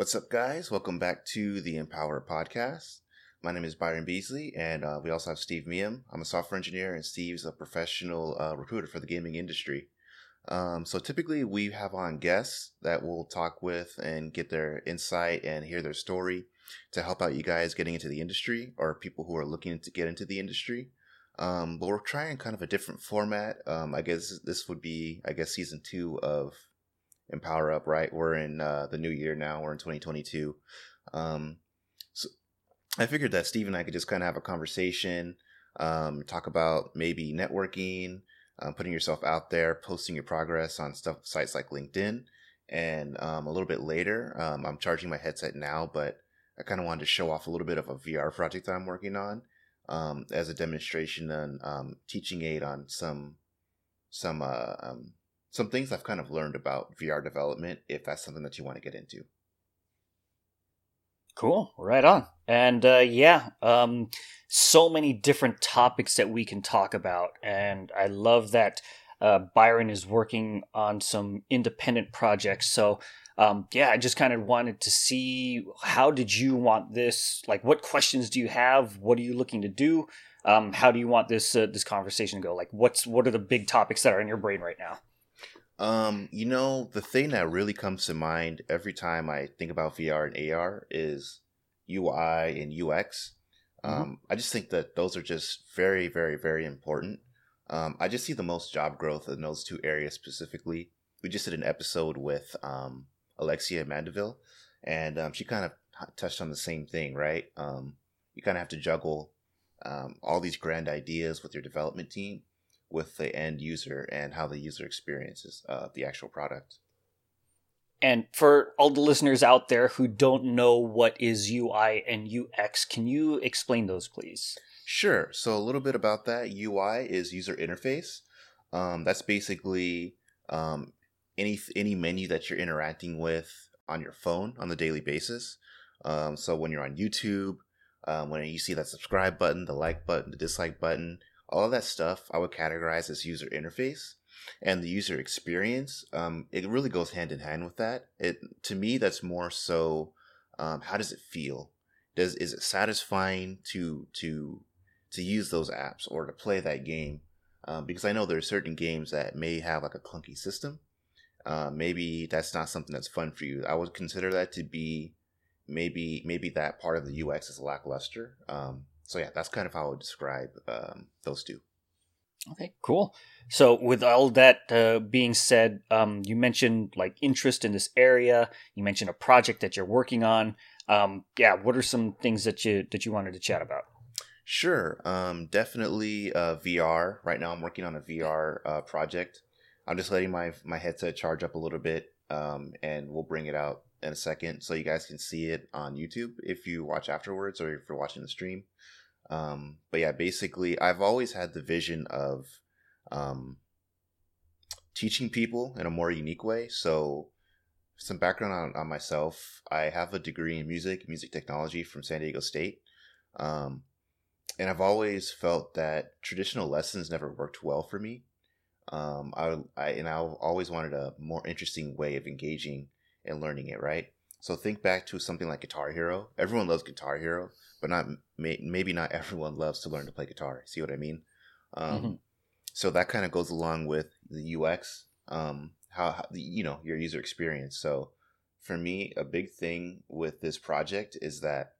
What's up, guys? Welcome back to the Empower Podcast. My name is Byron Beasley, and uh, we also have Steve Miam. I'm a software engineer, and Steve's a professional uh, recruiter for the gaming industry. Um, so typically, we have on guests that we'll talk with and get their insight and hear their story to help out you guys getting into the industry or people who are looking to get into the industry. Um, but we're trying kind of a different format. Um, I guess this would be, I guess, season two of Empower Up. Right, we're in uh, the new year now. We're in 2022. Um, so I figured that Steve and I could just kind of have a conversation, um, talk about maybe networking, um, putting yourself out there, posting your progress on stuff sites like LinkedIn. And um, a little bit later, um, I'm charging my headset now, but I kind of wanted to show off a little bit of a VR project that I'm working on um, as a demonstration and um, teaching aid on some some uh, um, some things I've kind of learned about VR development. If that's something that you want to get into. Cool, right on. And uh, yeah, um, so many different topics that we can talk about, and I love that uh, Byron is working on some independent projects. So um, yeah, I just kind of wanted to see how did you want this? Like, what questions do you have? What are you looking to do? Um, how do you want this uh, this conversation to go? Like, what's what are the big topics that are in your brain right now? Um, you know, the thing that really comes to mind every time I think about VR and AR is UI and UX. Mm-hmm. Um, I just think that those are just very, very, very important. Um, I just see the most job growth in those two areas specifically. We just did an episode with um, Alexia Mandeville, and um, she kind of touched on the same thing, right? Um, you kind of have to juggle um, all these grand ideas with your development team, with the end user, and how the user experiences uh, the actual product. And for all the listeners out there who don't know what is UI and UX, can you explain those, please? Sure. So a little bit about that. UI is user interface. Um, that's basically um, any any menu that you're interacting with on your phone on the daily basis. Um, so when you're on YouTube, um, when you see that subscribe button, the like button, the dislike button, all of that stuff, I would categorize as user interface and the user experience. Um, it really goes hand in hand with that. It to me, that's more so. Um, how does it feel? Does is it satisfying to to to use those apps or to play that game? Um, because I know there are certain games that may have like a clunky system, uh, maybe that's not something that's fun for you. I would consider that to be maybe maybe that part of the UX is lackluster. Um, so yeah, that's kind of how I would describe um, those two. Okay, cool. So with all that uh, being said, um, you mentioned like interest in this area. You mentioned a project that you're working on. Um, yeah, what are some things that you that you wanted to chat about? Sure, um, definitely uh, VR. Right now, I'm working on a VR uh, project. I'm just letting my my headset charge up a little bit, um, and we'll bring it out in a second so you guys can see it on YouTube if you watch afterwards or if you're watching the stream. Um, but yeah, basically, I've always had the vision of um, teaching people in a more unique way. So, some background on, on myself I have a degree in music, music technology from San Diego State. Um, and I've always felt that traditional lessons never worked well for me. Um, I, I and I always wanted a more interesting way of engaging and learning it. Right. So think back to something like Guitar Hero. Everyone loves Guitar Hero, but not may, maybe not everyone loves to learn to play guitar. See what I mean? Um, mm-hmm. So that kind of goes along with the UX, um, how, how you know your user experience. So for me, a big thing with this project is that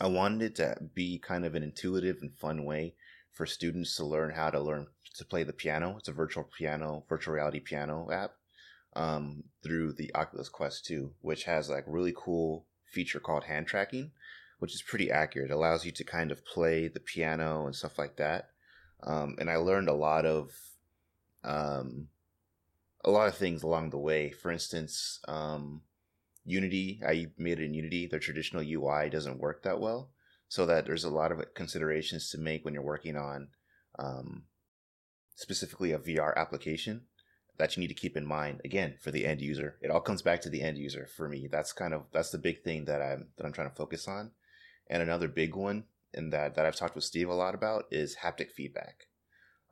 I wanted it to be kind of an intuitive and fun way for students to learn how to learn to play the piano. It's a virtual piano, virtual reality piano app um, through the Oculus Quest 2, which has like really cool feature called hand tracking, which is pretty accurate. It allows you to kind of play the piano and stuff like that. Um, and I learned a lot of um, a lot of things along the way. For instance, um, Unity, I made it in Unity. Their traditional UI doesn't work that well, so that there's a lot of considerations to make when you're working on um, specifically a VR application that you need to keep in mind again for the end user. It all comes back to the end user for me. That's kind of that's the big thing that i'm that i'm trying to focus on. And another big one and that that i've talked with steve a lot about is haptic feedback.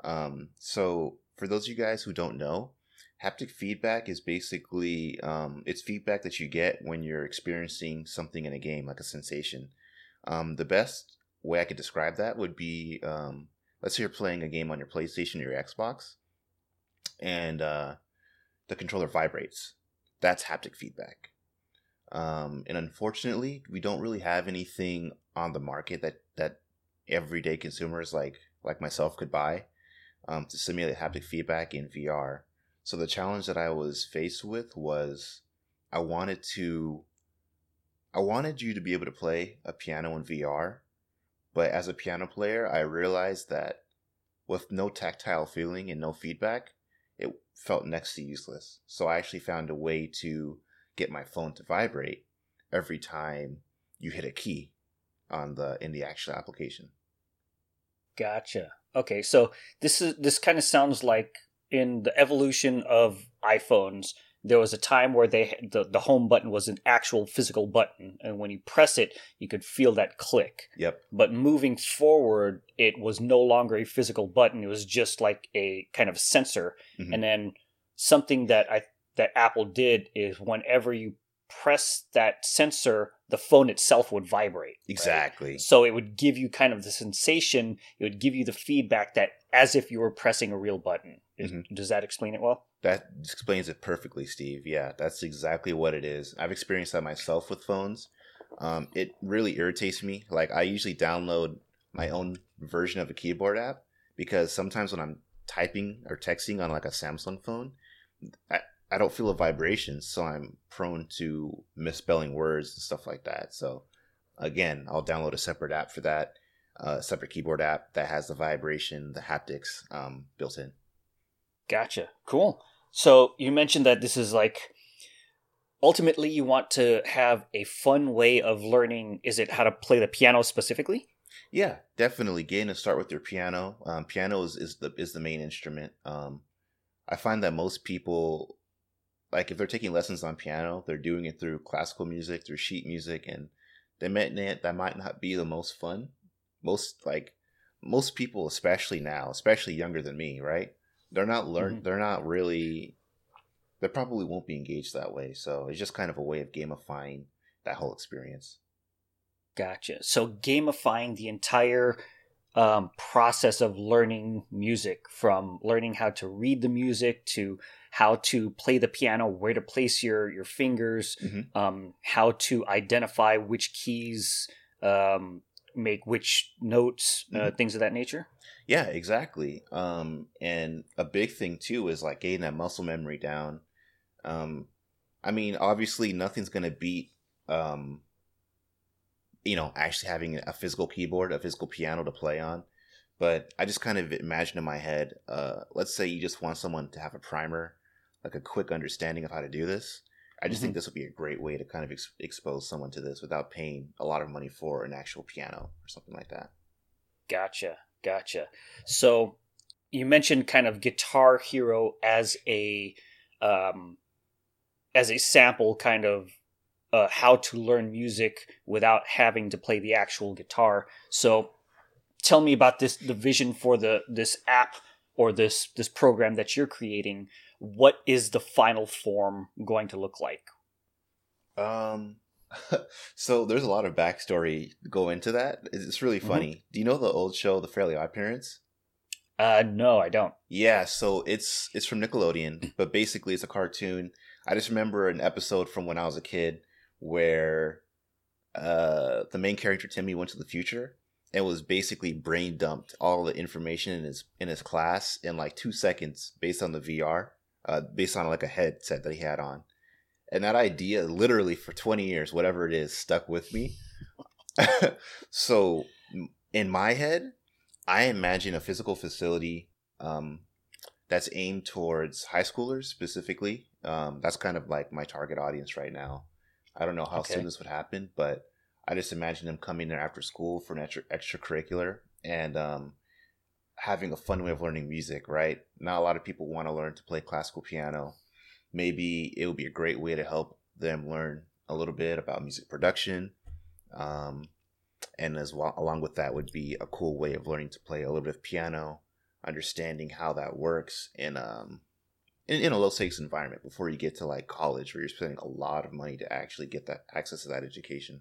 Um, so for those of you guys who don't know haptic feedback is basically um, it's feedback that you get when you're experiencing something in a game, like a sensation. Um, the best way I could describe that would be um, let's say you're playing a game on your PlayStation or your Xbox, and uh, the controller vibrates. That's haptic feedback. Um, and unfortunately, we don't really have anything on the market that that everyday consumers like like myself could buy um, to simulate haptic feedback in VR. So the challenge that I was faced with was I wanted to I wanted you to be able to play a piano in VR, but as a piano player, I realized that with no tactile feeling and no feedback, it felt next to useless. So I actually found a way to get my phone to vibrate every time you hit a key on the in the actual application. Gotcha. Okay, so this is this kind of sounds like in the evolution of iPhones, there was a time where they the, the home button was an actual physical button and when you press it you could feel that click yep but moving forward it was no longer a physical button it was just like a kind of sensor mm-hmm. and then something that i that apple did is whenever you press that sensor the phone itself would vibrate exactly right? so it would give you kind of the sensation it would give you the feedback that as if you were pressing a real button mm-hmm. does that explain it well that explains it perfectly, Steve. Yeah, that's exactly what it is. I've experienced that myself with phones. Um, it really irritates me. Like I usually download my own version of a keyboard app because sometimes when I'm typing or texting on like a Samsung phone, I, I don't feel a vibration, so I'm prone to misspelling words and stuff like that. So again, I'll download a separate app for that, a uh, separate keyboard app that has the vibration, the haptics um, built in. Gotcha. Cool. So you mentioned that this is like ultimately you want to have a fun way of learning. Is it how to play the piano specifically? Yeah, definitely. Getting to start with your piano. Um, piano is, is the is the main instrument. Um, I find that most people, like if they're taking lessons on piano, they're doing it through classical music, through sheet music, and they might that might not be the most fun. Most like most people, especially now, especially younger than me, right? They're not learn. Mm-hmm. They're not really. They probably won't be engaged that way. So it's just kind of a way of gamifying that whole experience. Gotcha. So gamifying the entire um, process of learning music, from learning how to read the music to how to play the piano, where to place your your fingers, mm-hmm. um, how to identify which keys um, make which notes, uh, mm-hmm. things of that nature. Yeah, exactly. Um, and a big thing too is like getting that muscle memory down. Um, I mean, obviously, nothing's gonna beat, um, you know, actually having a physical keyboard, a physical piano to play on. But I just kind of imagine in my head, uh, let's say you just want someone to have a primer, like a quick understanding of how to do this. I just mm-hmm. think this would be a great way to kind of ex- expose someone to this without paying a lot of money for an actual piano or something like that. Gotcha. Gotcha. So you mentioned kind of Guitar Hero as a um, as a sample, kind of uh, how to learn music without having to play the actual guitar. So tell me about this the vision for the this app or this this program that you're creating. What is the final form going to look like? Um so there's a lot of backstory go into that. It's really mm-hmm. funny. Mm-hmm. Do you know the old show, The Fairly Odd Parents? Uh, no, I don't. Yeah, so it's it's from Nickelodeon, but basically it's a cartoon. I just remember an episode from when I was a kid where uh the main character Timmy went to the future and was basically brain dumped all the information in his in his class in like two seconds based on the VR, uh, based on like a headset that he had on. And that idea literally for 20 years whatever it is stuck with me. So in my head i imagine a physical facility um, that's aimed towards high schoolers specifically. Um, that's kind of like my target audience right now. I don't know how okay. soon this would happen but i just imagine them coming there after school for an extra extracurricular. And um, having a fun way of learning music right not a lot of people want to learn to play classical piano maybe it would be a great way to help them learn a little bit about music production. Um, and as well, along with that, would be a cool way of learning to play a little bit of piano, understanding how that works in um, in, in a low stakes environment before you get to like college where you're spending a lot of money to actually get that access to that education.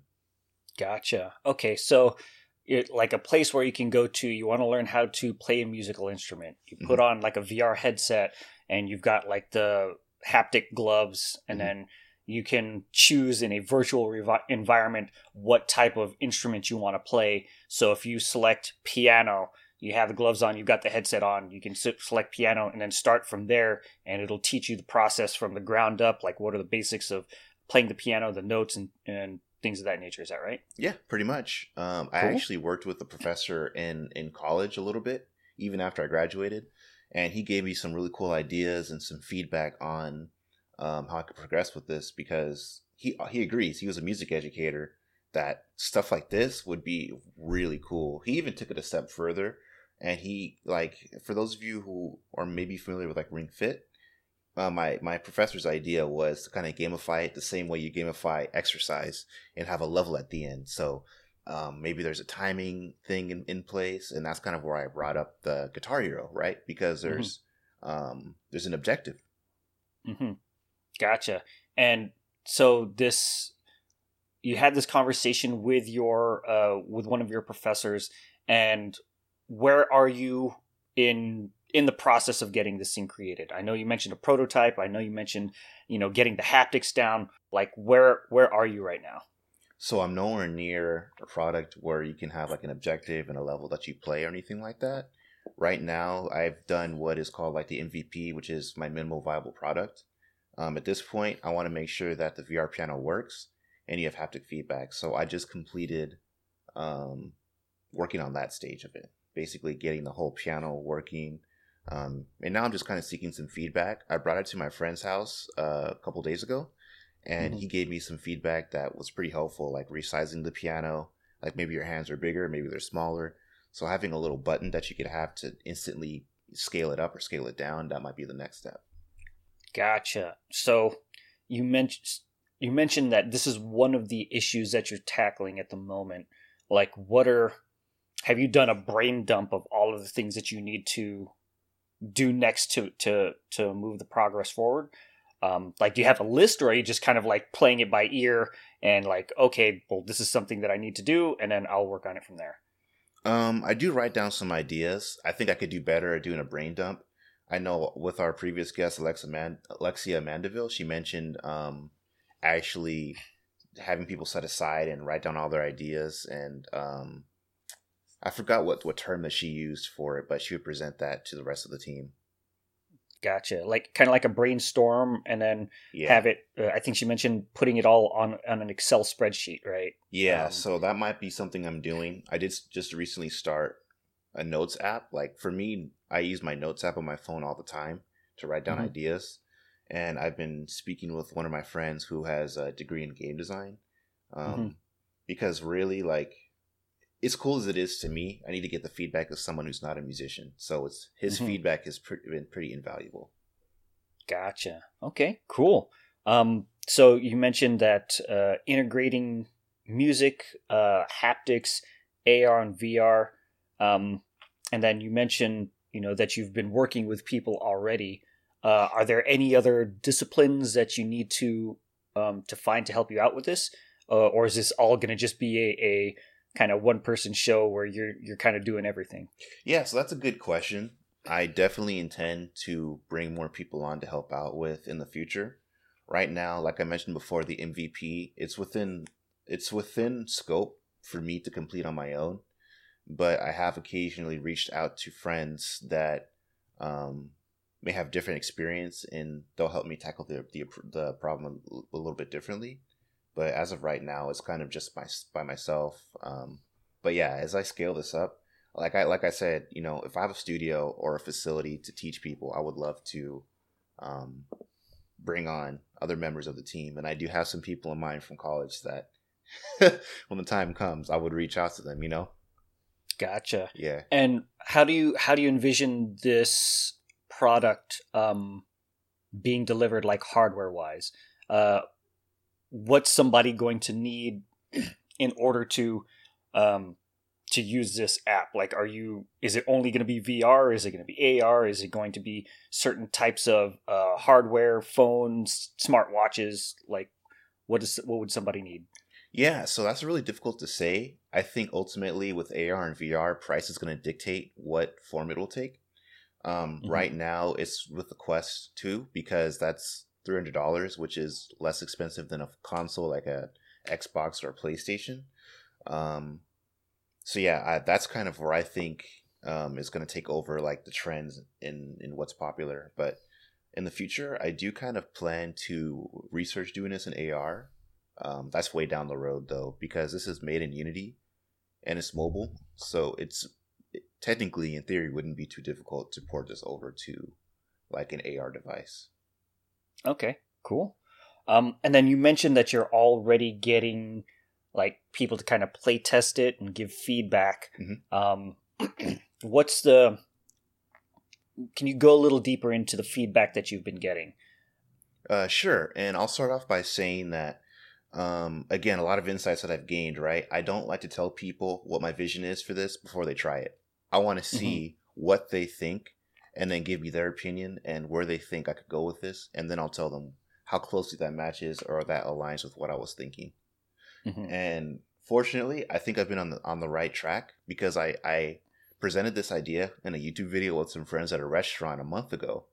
Gotcha. Okay, so it, like a place where you can go to, you want to learn how to play a musical instrument. You put mm-hmm. on like a VR headset, and you've got like the haptic gloves, and mm-hmm. then you can choose in a virtual revi- environment what type of instrument you want to play. So if you select piano, you have the gloves on, you've got the headset on, you can select piano and then start from there, and it'll teach you the process from the ground up, like what are the basics of playing the piano, the notes, and, and things of that nature. Is that right? Yeah, pretty much. Um, cool. I actually worked with a professor in in college a little bit, even after I graduated, and he gave me some really cool ideas and some feedback on um, how I could progress with this because he he agrees. He was a music educator that stuff like this would be really cool. He even took it a step further, and he like for those of you who are maybe familiar with like Ring Fit, uh, my my professor's idea was to kind of gamify it the same way you gamify exercise and have a level at the end. So um, maybe there's a timing thing in, in place, and that's kind of where I brought up the Guitar Hero, right? Because mm-hmm. there's mm-hmm. um, there's an objective. Mm-hmm. Gotcha. And so this, you had this conversation with your uh, with one of your professors, and where are you in in the process of getting this thing created? I know you mentioned a prototype. I know you mentioned, you know, getting the haptics down. Like where where are you right now? So I'm nowhere near a product where you can have like an objective and a level that you play or anything like that. Right now, I've done what is called like the MVP, which is my minimal viable product. Um, at this point, I want to make sure that the VR piano works and you have haptic feedback. So I just completed um, working on that stage of it, basically getting the whole piano working, um, and now I'm just kind of seeking some feedback. I brought it to my friend's house uh, a couple days ago, and mm-hmm. he gave me some feedback that was pretty helpful, like resizing the piano. Like maybe your hands are bigger, maybe they're smaller. So having a little button that you could have to instantly scale it up or scale it down, that might be the next step. Gotcha. So you mentioned you mentioned that this is one of the issues that you're tackling at the moment. Like, what are have you done a brain dump of all of the things that you need to do next to to to move the progress forward? Um, like, do you have a list, or are you just kind of like playing it by ear and like, okay, well, this is something that I need to do, and then I'll work on it from there? Um, I do write down some ideas. I think I could do better at doing a brain dump. I know with our previous guest, Alexa Man- Alexia Mandeville, she mentioned um, actually having people set aside and write down all their ideas and um, I forgot what what term that she used for it, but she would present that to the rest of the team. Gotcha. Like kind of like a brainstorm, and then yeah. have it. Uh, I think she mentioned putting it all on on an Excel spreadsheet, right? Yeah. Um, so that might be something I'm doing. I did just recently start a notes app. Like for me, I use my notes app on my phone all the time to write down mm-hmm. ideas. And I've been speaking with one of my friends who has a degree in game design. Um, mm-hmm. Because really, like, as cool as it is to me, I need to get the feedback of someone who's not a musician. So it's his mm-hmm. feedback has pre- been pretty invaluable. Gotcha. Okay, cool. Um, so you mentioned that uh, integrating music, uh, haptics, AR and VR, um, and then you mentioned you know that you've been working with people already. Uh, are there any other disciplines that you need to um, to find to help you out with this, uh, or is this all going to just be a, a kind of one person show where you're you're kind of doing everything? Yeah, so that's a good question. I definitely intend to bring more people on to help out with in the future. Right now, like I mentioned before, the MVP it's within it's within scope for me to complete on my own, but I have occasionally reached out to friends that um, may have different experience and they'll help me tackle the the, the problem a little bit differently but as of right now, it's kind of just my by myself. Um, but yeah, as I scale this up, like I like I said, you know, if I have a studio or a facility to teach people, I would love to um, bring on other members of the team. And I do have some people in mind from college that, when the time comes, I would reach out to them. You know. Gotcha. Yeah. And how do you how do you envision this product um, being delivered, like hardware wise? Uh, what's somebody going to need in order to um, to use this app? Like, are you? Is it only going to be VR? Is it going to be AR? Is it going to be certain types of uh, hardware, phones, smartwatches? Like, what is what would somebody need? Yeah, so that's really difficult to say. I think ultimately with AR and VR, price is going to dictate what form it will take. Um, mm-hmm. Right now, it's with the Quest 2 because that's $300, which is less expensive than a console like a Xbox or a PlayStation. Um, so yeah, I, that's kind of where I think um, is going to take over like the trends in in what's popular. But in the future, I do kind of plan to research doing this in AR. Um, that's way down the road though, because this is made in Unity and it's mobile, so it's it, technically in theory wouldn't be too difficult to port this over to like an AR device. Okay, cool. Um, and then you mentioned that you're already getting like people to kind of play test it and give feedback. Mm-hmm. Um, what's the? Can you go a little deeper into the feedback that you've been getting? Uh, sure, and I'll start off by saying that um, again, a lot of insights that I've gained. Right, I don't like to tell people what my vision is for this before they try it. I want to mm-hmm. see mm-hmm. what they think, and then give me their opinion and where they think I could go with this, and then I'll tell them how closely that matches or that aligns with what I was thinking. Mm-hmm. And fortunately, I think I've been on the on the right track because I I presented this idea in a YouTube video with some friends at a restaurant a month ago,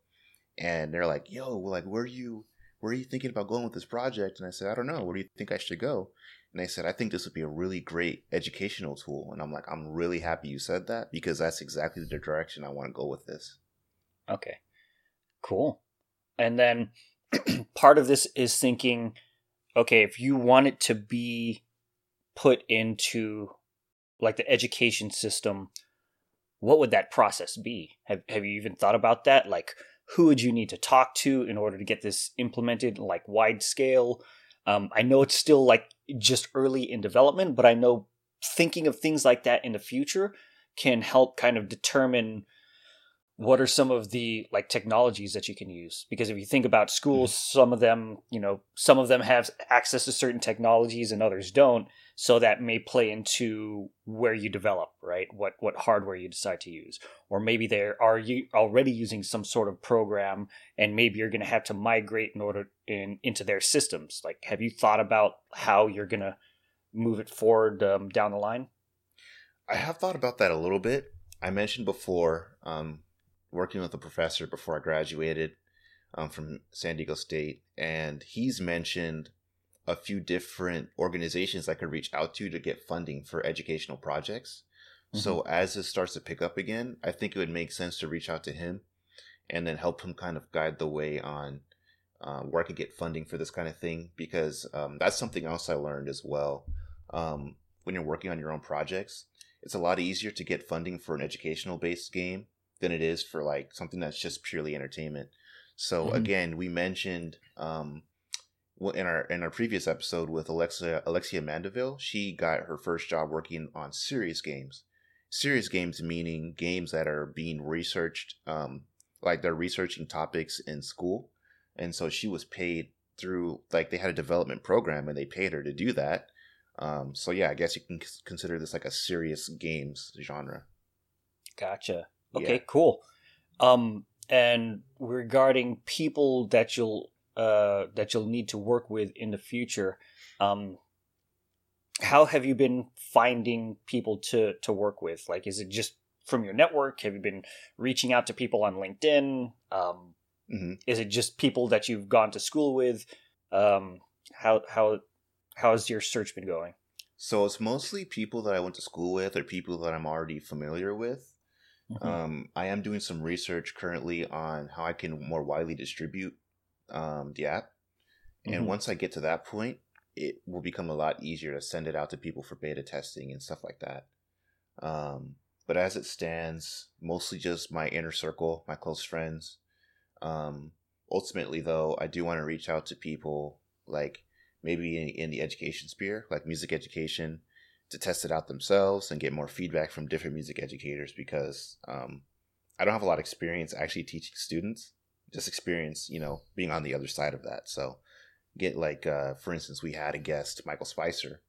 and they're like, "Yo, like, where are you? Where are you thinking about going with this project?" And I said, "I don't know. Where do you think I should go?" And they said, "I think this would be a really great educational tool." And I'm like, "I'm really happy you said that because that's exactly the direction I want to go with this." Okay, cool. And then part of this is thinking okay, if you want it to be put into like the education system, what would that process be? Have have you even thought about that? Like who would you need to talk to in order to get this implemented like wide scale? Um, I know it's still like just early in development, but I know thinking of things like that in the future can help kind of determine what are some of the like technologies that you can use? Because if you think about schools mm-hmm. some of them you know some of them have access to certain technologies and others don't. So that may play into where you develop right? What what hardware you decide to use. Or maybe they are you already using some sort of program and maybe you're going to have to migrate in order in into their systems. Like have you thought about how you're going to move it forward um, down the line? I have thought about that a little bit. I mentioned before um, working with a professor before I graduated um, from San Diego State, and he's mentioned a few different organizations I could reach out to to get funding for educational projects. Mm-hmm. So as this starts to pick up again, I think it would make sense to reach out to him and then help him kind of guide the way on uh, where I could get funding for this kind of thing because um, that's something else I learned as well. Um, when you're working on your own projects, it's a lot easier to get funding for an educational based game than it is for like something that's just purely entertainment. So mm-hmm. again, we mentioned um, in our in our previous episode with Alexa Alexia Mandeville, she got her first job working on serious games. Serious games meaning games that are being researched, um, like they're researching topics in school, and so she was paid through like they had a development program and they paid her to do that. Um, so yeah, I guess you can consider this like a serious games genre. Gotcha. Okay, yeah. cool. Um, and regarding people that you'll uh, that you'll need to work with in the future, um, how have you been finding people to to work with? Like, is it just from your network? Have you been reaching out to people on LinkedIn? Um, mm-hmm. Is it just people that you've gone to school with? Um, how how how's your search been going? So it's mostly people that I went to school with or people that I'm already familiar with. Mm-hmm. Um, I am doing some research currently on how I can more widely distribute um, the app. And mm-hmm. once I get to that point, it will become a lot easier to send it out to people for beta testing and stuff like that. Um, but as it stands, mostly just my inner circle, my close friends. Um, ultimately, though, I do want to reach out to people like maybe in, in the education sphere, like music education, to test it out themselves and get more feedback from different music educators because um, I don't have a lot of experience actually teaching students, just experience, you know, being on the other side of that. So get like, uh, for instance, we had a guest, Michael Spicer.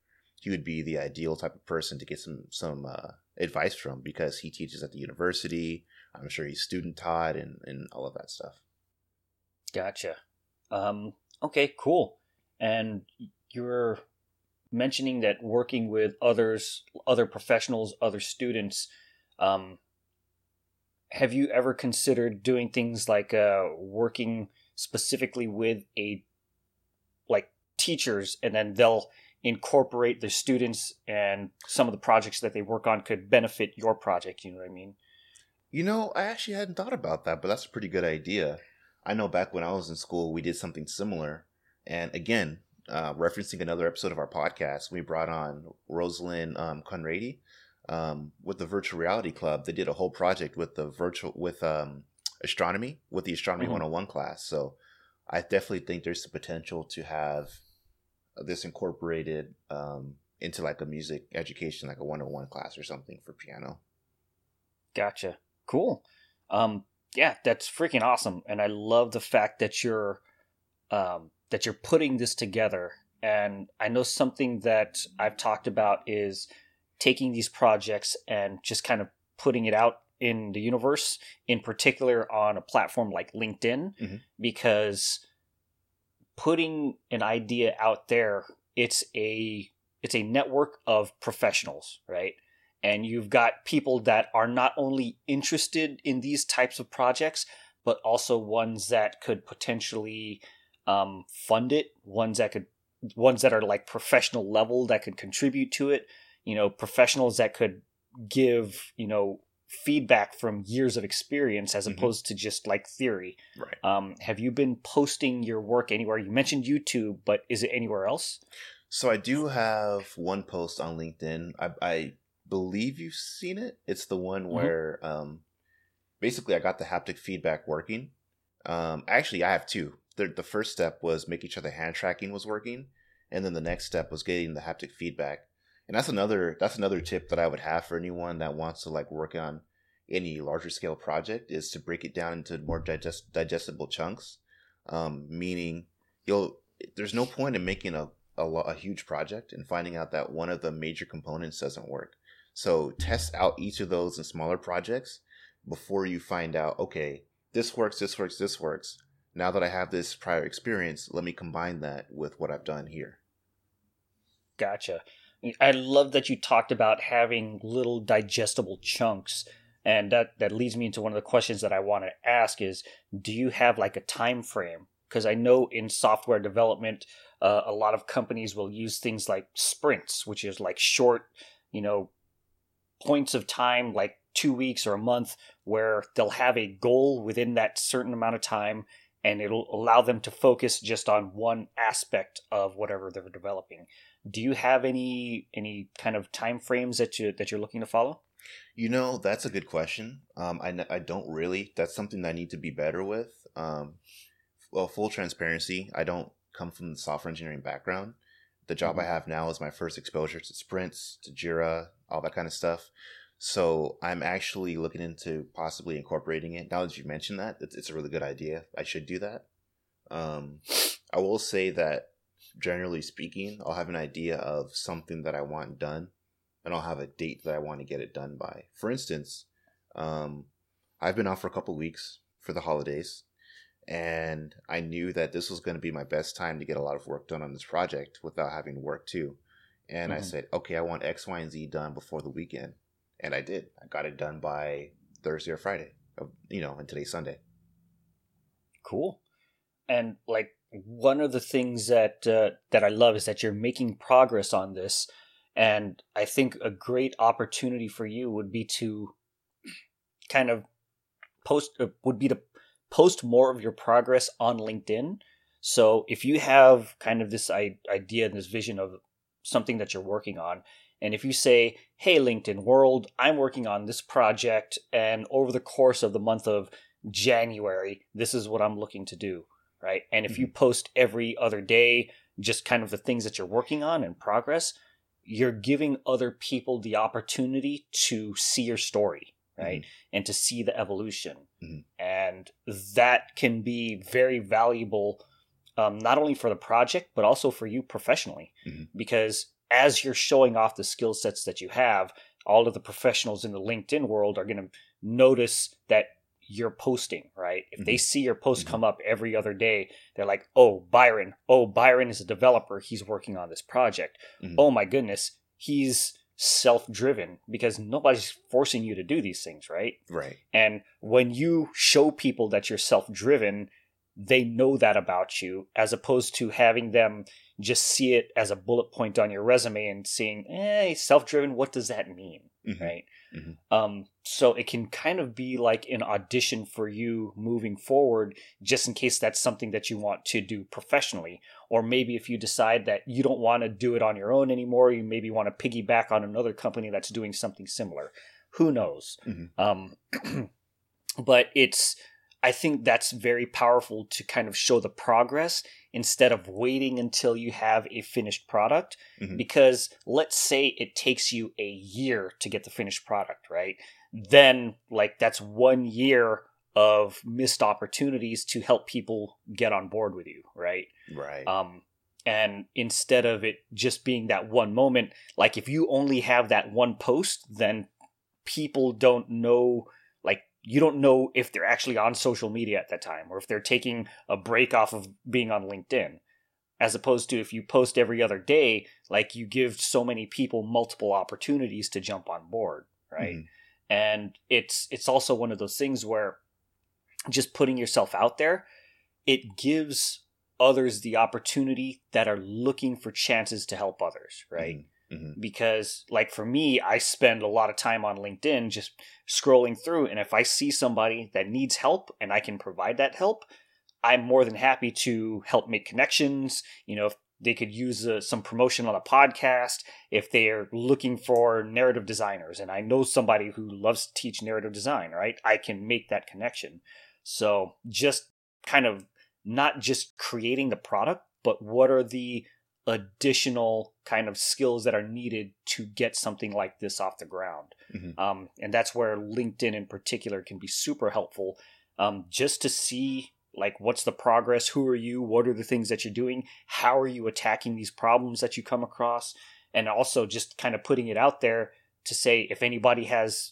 He would be the ideal type of person to get some some uh, advice from because he teaches at the university. I'm sure he's student taught and, and all of that stuff. Gotcha. Um, okay, cool. And you're mentioning that working with others, other professionals, other students, um, have you ever considered doing things like uh, working specifically with a like teachers and then they'll incorporate the students and some of the projects that they work on could benefit your project you know what i mean? You know i actually hadn't thought about that but that's a pretty good idea. I know back when i was in school we did something similar and again uh, referencing another episode of our podcast we brought on rosalind um, conrady um, with the virtual reality club. They did a whole project with the virtual with um, astronomy with the astronomy mm-hmm. 101 class. So i definitely think there's the potential to have this incorporated um, into like a music education like a 101 class or something for piano. Gotcha. Cool. Um, yeah that's freaking awesome. And i love the fact that you're um, that you're putting this together and i know something that i've talked about is taking these projects and just kind of putting it out in the universe, in particular on a platform like LinkedIn, mm-hmm. because putting an idea out there, it's a it's a network of professionals, right? And you've got people that are not only interested in these types of projects, but also ones that could potentially um, fund it, ones that could ones that are like professional level that could contribute to it you know professionals that could give you know feedback from years of experience as mm-hmm. opposed to just like theory. Right. Um, have you been posting your work anywhere? You mentioned youtube but is it anywhere else? So i do have one post on linkedin. I, I believe you've seen it. It's the one mm-hmm. where mm-hmm. um, basically i got the haptic feedback working. Um, actually i have two the, the first step was making sure the hand tracking was working and then the next step was getting the haptic feedback and that's another that's another tip that I would have for anyone that wants to like work on any larger scale project is to break it down into more digest, digestible chunks. Um, meaning you'll there's no point in making a, a, a huge project and finding out that one of the major components doesn't work. So test out each of those in smaller projects before you find out, okay, this works, this works, this works. Now that I have this prior experience, let me combine that with what I've done here. Gotcha. I love that you talked about having little digestible chunks. And that, that leads me into one of the questions that I want to ask is do you have like a time frame? Because I know in software development, uh, a lot of companies will use things like sprints, which is like short, you know, points of time, like two weeks or a month, where they'll have a goal within that certain amount of time and it'll allow them to focus just on one aspect of whatever they're developing. Do you have any any kind of time frames that you that you're looking to follow? You know that's a good question. Um i, I don't really that's something i need to be better with. Um well full transparency i don't come from the software engineering background. The job mm-hmm. i have now is my first exposure to sprints to jira all that kind of stuff so i'm actually looking into possibly incorporating it now that you mentioned that it's, it's a really good idea i should do that um i will say that generally speaking, I'll have an idea of something that I want done, and I'll have a date that I want to get it done by. For instance, um, I've been off for a couple weeks for the holidays, and I knew that this was going to be my best time to get a lot of work done on this project without having to work too. And mm-hmm. I said, okay, I want X, Y, and Z done before the weekend, and I did. I got it done by Thursday or Friday, you know, and today's Sunday. Cool. And like one of the things that uh, that I love is that you're making progress on this, and I think a great opportunity for you would be to kind of post uh, would be to post more of your progress on LinkedIn. So if you have kind of this idea and this vision of something that you're working on, and if you say, "Hey, LinkedIn world, I'm working on this project, and over the course of the month of January, this is what I'm looking to do." right? And if you mm-hmm. post every other day, just kind of the things that you're working on and progress, you're giving other people the opportunity to see your story, right? Mm-hmm. And to see the evolution. Mm-hmm. And that can be very valuable, um, not only for the project, but also for you professionally. Mm-hmm. Because as you're showing off the skill sets that you have, all of the professionals in the LinkedIn world are going to notice that you're posting, right? If mm-hmm. they see your post mm-hmm. come up every other day, they're like, oh, Byron, oh, Byron is a developer. He's working on this project. Mm-hmm. Oh my goodness, he's self driven because nobody's forcing you to do these things, right? Right. And when you show people that you're self driven, they know that about you as opposed to having them just see it as a bullet point on your resume and seeing, eh, self driven, what does that mean? Mm-hmm. Right. Mm-hmm. Um, so it can kind of be like an audition for you moving forward, just in case that's something that you want to do professionally. Or maybe if you decide that you don't want to do it on your own anymore, you maybe want to piggyback on another company that's doing something similar. Who knows? Mm-hmm. Um, but it's I think that's very powerful to kind of show the progress instead of waiting until you have a finished product. Mm-hmm. Because let's say it takes you a year to get the finished product, right? Then, like, that's one year of missed opportunities to help people get on board with you, right? Right. Um, and instead of it just being that one moment, like if you only have that one post, then people don't know you don't know if they're actually on social media at that time or if they're taking a break off of being on LinkedIn. As opposed to if you post every other day, like you give so many people multiple opportunities to jump on board, right? Mm-hmm. And it's it's also one of those things where just putting yourself out there, it gives others the opportunity that are looking for chances to help others, right? Mm-hmm. Mm-hmm. Because, like, for me, I spend a lot of time on LinkedIn just scrolling through. And if I see somebody that needs help and I can provide that help, I'm more than happy to help make connections. You know, if they could use uh, some promotion on a podcast, if they're looking for narrative designers, and I know somebody who loves to teach narrative design, right? I can make that connection. So, just kind of not just creating the product, but what are the additional kind of skills that are needed to get something like this off the ground. Mm-hmm. Um, and that's where LinkedIn in particular can be super helpful um, just to see like what's the progress who are you what are the things that you're doing how are you attacking these problems that you come across and also just kind of putting it out there to say if anybody has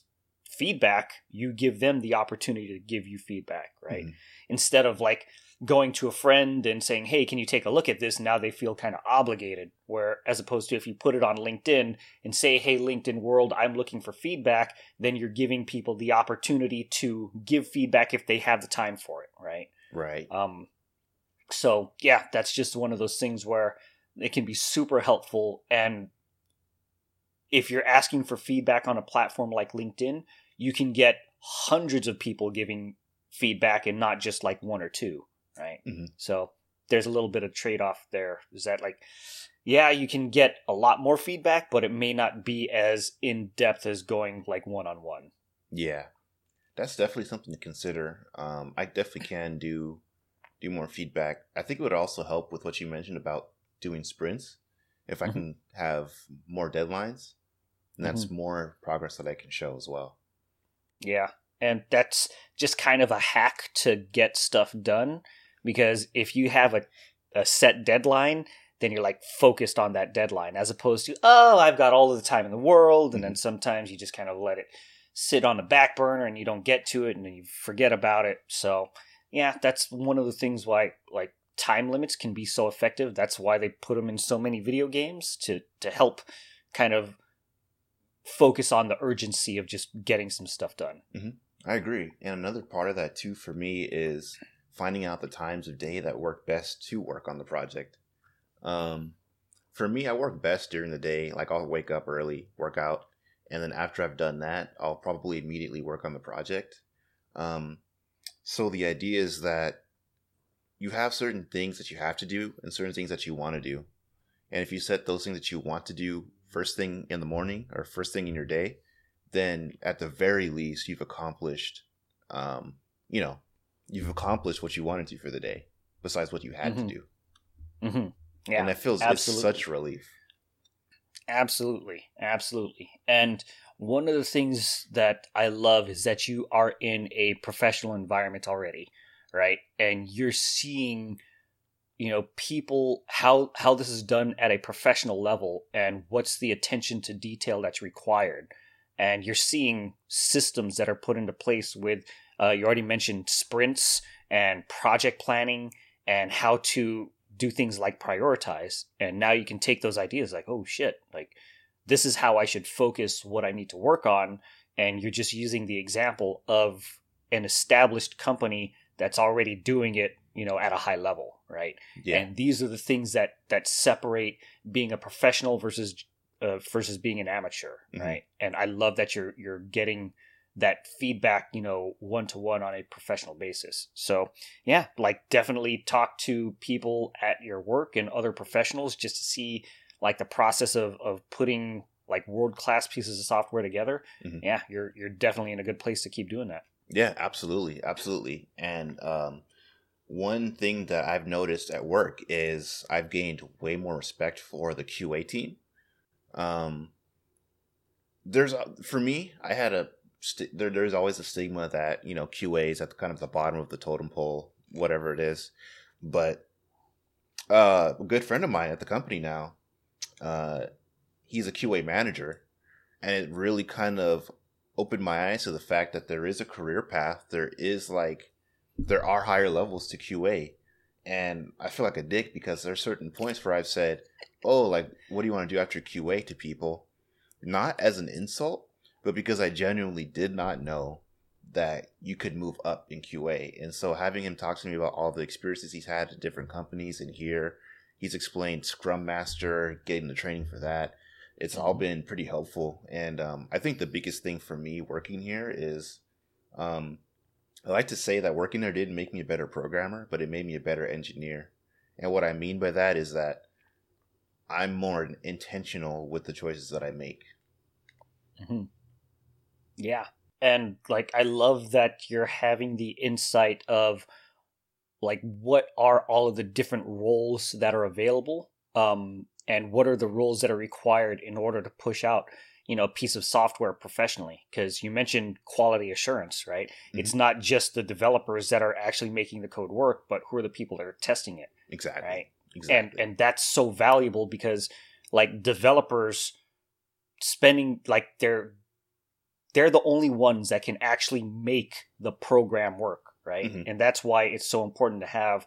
feedback you give them the opportunity to give you feedback right mm-hmm. instead of like going to a friend and saying, "Hey, can you take a look at this?" Now they feel kind of obligated. Where as opposed to if you put it on LinkedIn and say, "Hey, LinkedIn world, I'm looking for feedback," then you're giving people the opportunity to give feedback if they have the time for it, right? Right. Um so, yeah, that's just one of those things where it can be super helpful and if you're asking for feedback on a platform like LinkedIn, you can get hundreds of people giving feedback and not just like one or two right? Mm-hmm. So there's a little bit of trade off there. Is that like, yeah, you can get a lot more feedback, but it may not be as in depth as going like one on one. Yeah, that's definitely something to consider. Um, I definitely can do do more feedback. I think it would also help with what you mentioned about doing sprints. If I mm-hmm. can have more deadlines, and that's mm-hmm. more progress that I can show as well. Yeah, and that's just kind of a hack to get stuff done because if you have a, a set deadline then you're like focused on that deadline as opposed to oh i've got all of the time in the world and then mm-hmm. sometimes you just kind of let it sit on the back burner and you don't get to it and then you forget about it so yeah that's one of the things why like time limits can be so effective that's why they put them in so many video games to to help kind of focus on the urgency of just getting some stuff done mm-hmm. i agree and another part of that too for me is finding out the times of day that work best to work on the project. Um, for me, I work best during the day. Like I'll wake up early, work out, and then after I've done that, I'll probably immediately work on the project. Um, so the idea is that you have certain things that you have to do and certain things that you want to do. And if you set those things that you want to do first thing in the morning or first thing in your day, then at the very least you've accomplished, um, you know, you've accomplished what you wanted to for the day, besides what you had mm-hmm. to do. Mm-hmm. Yeah, and that feels absolutely. such relief. Absolutely, absolutely. And one of the things that I love is that you are in a professional environment already, right? And you're seeing, you know, people how how this is done at a professional level and what's the attention to detail that's required. and you're seeing systems that are put into place with uh, you already mentioned sprints and project planning and how to do things like prioritize and now you can take those ideas like oh shit like this is how i should focus what i need to work on and you're just using the example of an established company that's already doing it you know at a high level right yeah. and these are the things that that separate being a professional versus uh, versus being an amateur mm-hmm. right and i love that you're you're getting that feedback you know one to one on a professional basis so yeah like definitely talk to people at your work and other professionals just to see like the process of of putting like world class pieces of software together mm-hmm. yeah you're you're definitely in a good place to keep doing that yeah absolutely absolutely and um one thing that I've noticed at work is I've gained way more respect for the QA team. Um, there's for me, I had a st- there, there's always a stigma that you know QA is at the, kind of the bottom of the totem pole, whatever it is. But uh, a good friend of mine at the company now, uh, he's a QA manager, and it really kind of opened my eyes to the fact that there is a career path. There is like there are higher levels to QA. And I feel like a dick because there are certain points where I've said, oh, like, what do you want to do after QA to people? Not as an insult, but because I genuinely did not know that you could move up in QA. And so having him talk to me about all the experiences he's had at different companies and here, he's explained Scrum Master, getting the training for that. It's all mm-hmm. been pretty helpful. And um, I think the biggest thing for me working here is um, I like to say that working there didn't make me a better programmer, but it made me a better engineer. And what I mean by that is that I'm more intentional with the choices that I make. Mm-hmm. Yeah. And like, I love that you're having the insight of like, what are all of the different roles that are available? Um, and what are the roles that are required in order to push out you know a piece of software professionally because you mentioned quality assurance right mm-hmm. it's not just the developers that are actually making the code work but who are the people that are testing it exactly right exactly. and and that's so valuable because like developers spending like they're they're the only ones that can actually make the program work right? Mm-hmm. and that's why it's so important to have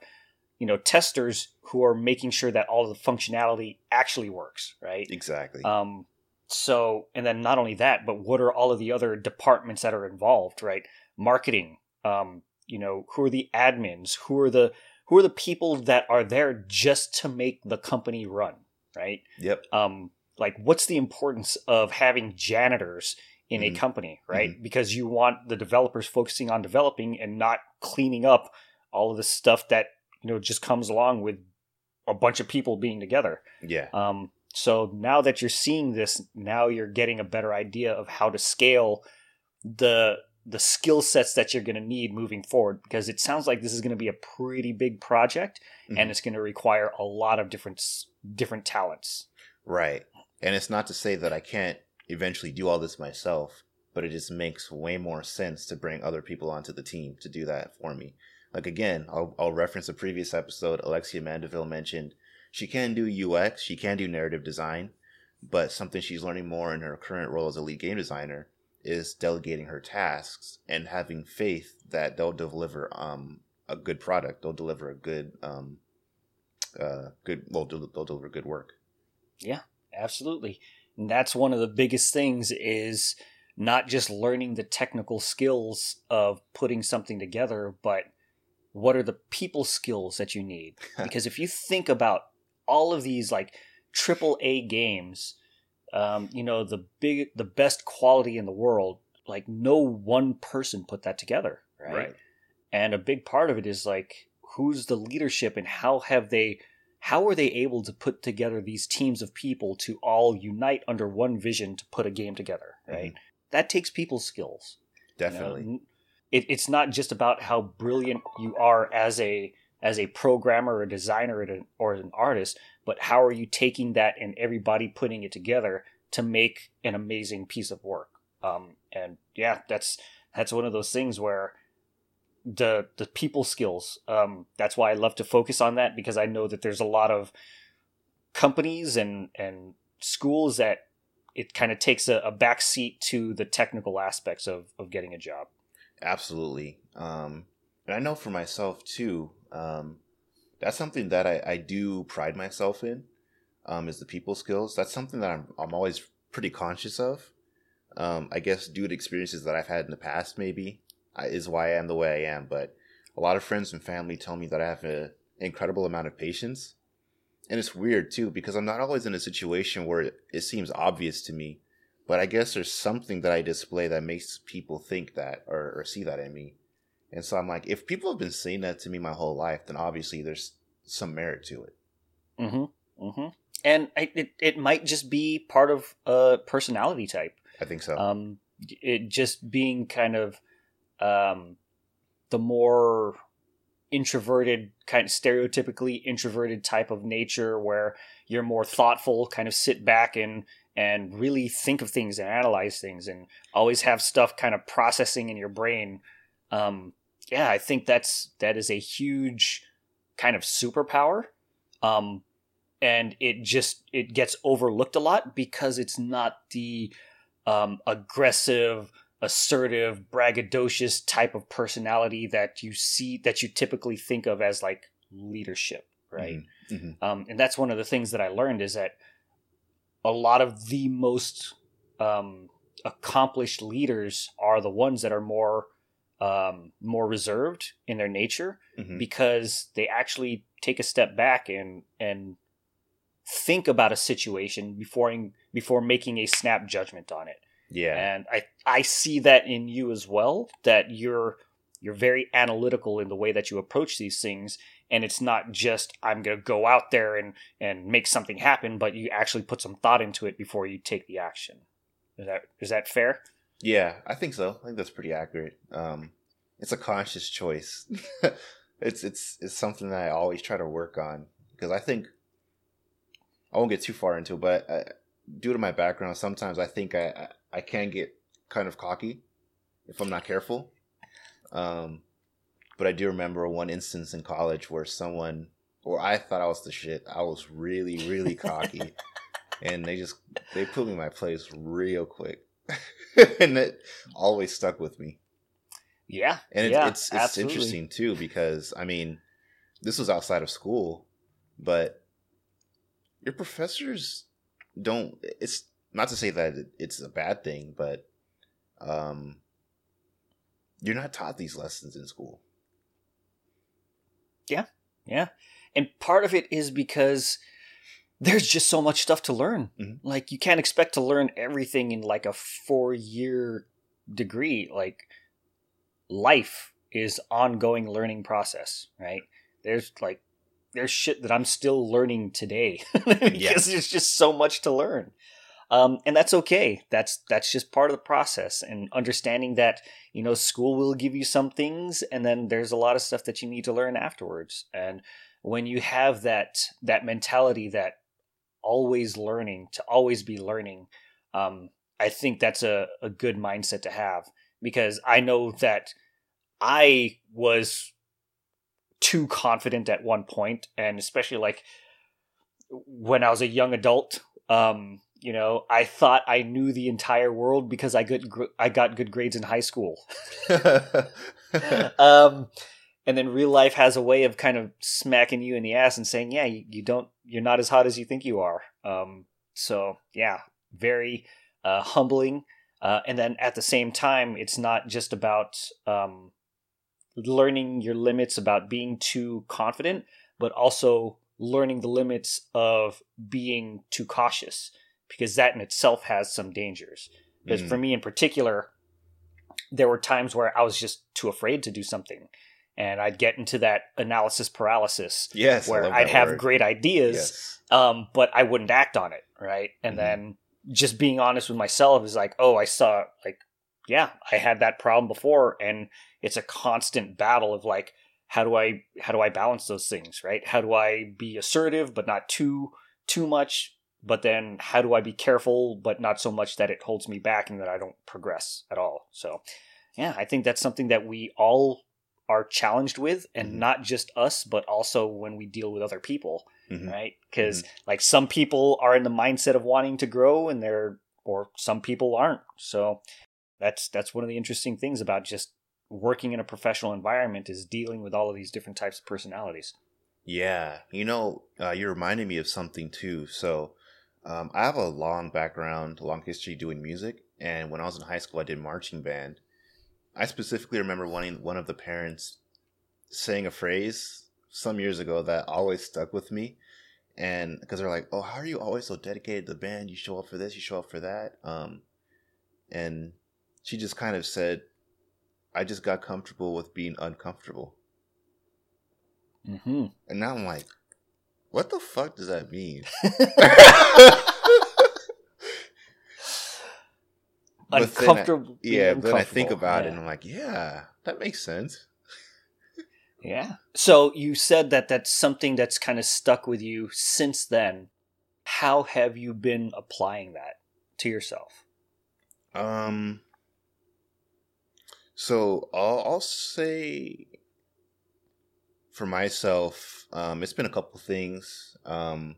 you know testers who are making sure that all the functionality actually works right? Exactly. Um so and then not only that but what are all of the other departments that are involved right? Marketing um you know who are the admins? Who are the who are the people that are there just to make the company run right? Yep. Um like what's the importance of having janitors in mm-hmm. a company right mm-hmm. because you want the developers focusing on developing and not cleaning up all of the stuff that you know just comes along with a bunch of people being together yeah um so now that you're seeing this, now you're getting a better idea of how to scale the the skill sets that you're going to need moving forward because it sounds like this is going to be a pretty big project mm-hmm. and it's going to require a lot of different different talents. Right. And it's not to say that I can't eventually do all this myself, but it just makes way more sense to bring other people onto the team to do that for me. Like again, I'll, I'll reference a previous episode Alexia Mandeville mentioned she can do UX, she can do narrative design, but something she's learning more in her current role as a lead game designer is delegating her tasks and having faith that they'll deliver um, a good product. They'll deliver a good, um, uh, good. Well, they'll, they'll deliver good work. Yeah, absolutely. And that's one of the biggest things is not just learning the technical skills of putting something together, but what are the people skills that you need? Because if you think about all of these like triple A games, um, you know, the big, the best quality in the world. Like no one person put that together, right? right? And a big part of it is like who's the leadership and how have they, how are they able to put together these teams of people to all unite under one vision to put a game together, right? Mm-hmm. That takes people skills. Definitely. You know? it, it's not just about how brilliant you are as a as a programmer, a designer, or an artist, but how are you taking that and everybody putting it together to make an amazing piece of work? Um, and yeah, that's that's one of those things where the the people skills. Um, that's why I love to focus on that because I know that there's a lot of companies and and schools that it kind of takes a, a to the technical aspects of of getting a job. Absolutely. Um, and I know for myself too. Um, that's something that I, I do pride myself in. Um, is the people skills. That's something that I'm I'm always pretty conscious of. Um, I guess due to experiences that I've had in the past, maybe is why I am the way I am. But a lot of friends and family tell me that I have an incredible amount of patience, and it's weird too because I'm not always in a situation where it, it seems obvious to me. But I guess there's something that I display that makes people think that or, or see that in me. And so I'm like, if people have been saying that to me my whole life, then obviously there's some merit to it. Mm-hmm. Mm-hmm. And I, it it might just be part of a personality type. I think so. Um, it just being kind of um, the more introverted, kind of stereotypically introverted type of nature, where you're more thoughtful, kind of sit back and and really think of things and analyze things, and always have stuff kind of processing in your brain. Um, yeah, I think that's that is a huge kind of superpower. Um, and it just it gets overlooked a lot because it's not the um, aggressive, assertive, braggadocious type of personality that you see that you typically think of as like leadership, right? Mm-hmm. Mm-hmm. Um, and that's one of the things that I learned is that a lot of the most um, accomplished leaders are the ones that are more um, more reserved in their nature mm-hmm. because they actually take a step back and and think about a situation before before making a snap judgment on it. Yeah. And I I see that in you as well that you're you're very analytical in the way that you approach these things and it's not just I'm going to go out there and and make something happen but you actually put some thought into it before you take the action. Is that is that fair? Yeah, I think so. I think that's pretty accurate. Um it's a conscious choice. it's it's it's something that I always try to work on because I think I won't get too far into it, but I, due to my background, sometimes I think I, I, can get kind of cocky if I'm not careful. Um, but I do remember one instance in college where someone, or I thought I was the shit. I was really, really cocky, and they just they put me in my place real quick, and it always stuck with me. Yeah, and it, yeah, it's it's absolutely. interesting too because I mean, this was outside of school, but your professors don't it's not to say that it's a bad thing but um you're not taught these lessons in school yeah yeah and part of it is because there's just so much stuff to learn mm-hmm. like you can't expect to learn everything in like a four year degree like life is ongoing learning process right there's like there's shit that I'm still learning today because yes. there's just so much to learn. Um, and that's okay. That's that's just part of the process, and understanding that you know school will give you some things, and then there's a lot of stuff that you need to learn afterwards. And when you have that that mentality that always learning to always be learning, um, I think that's a, a good mindset to have because I know that I was too confident at one point, and especially like when I was a young adult. Um, you know, I thought I knew the entire world because I got I got good grades in high school. um, and then real life has a way of kind of smacking you in the ass and saying, "Yeah, you, you don't, you're not as hot as you think you are." Um, so yeah, very uh, humbling. Uh, and then at the same time, it's not just about um, learning your limits about being too confident, but also learning the limits of being too cautious because that in itself has some dangers. Because mm-hmm. for me in particular, there were times where I was just too afraid to do something. And I'd get into that analysis paralysis. Yes. Where I'd have word. great ideas, yes. um, but I wouldn't act on it. Right. And mm-hmm. then just being honest with myself is like, oh, I saw, like, yeah, I had that problem before. And it's a constant battle of like how do I how do I balance those things, right? How do I be assertive but not too too much, but then how do I be careful but not so much that it holds me back and that I don't progress at all. So, yeah, I think that's something that we all are challenged with and mm-hmm. not just us but also when we deal with other people, mm-hmm. right? Cuz mm-hmm. like some people are in the mindset of wanting to grow and they're or some people aren't. So that's that's one of the interesting things about just working in a professional environment is dealing with all of these different types of personalities. Yeah, you know, uh, you reminded me of something too. So, um, I have a long background, long history doing music, and when I was in high school, I did marching band. I specifically remember wanting one of the parents saying a phrase some years ago that always stuck with me, and because they're like, "Oh, how are you always so dedicated to the band? You show up for this, you show up for that." Um, and she just kind of said, "I just got comfortable with being uncomfortable." Mm-hmm. And now I'm like, what the fuck does that mean? But then I- uncomfortable. yeah, but then I think uncomfortable. about it and I'm like, yeah, that makes sense. Yeah. So you said that that's something that's kind of stuck with you since then. How have you been applying that to yourself? Um, so I'll, I'll say for myself, um, it's been a couple things. Um,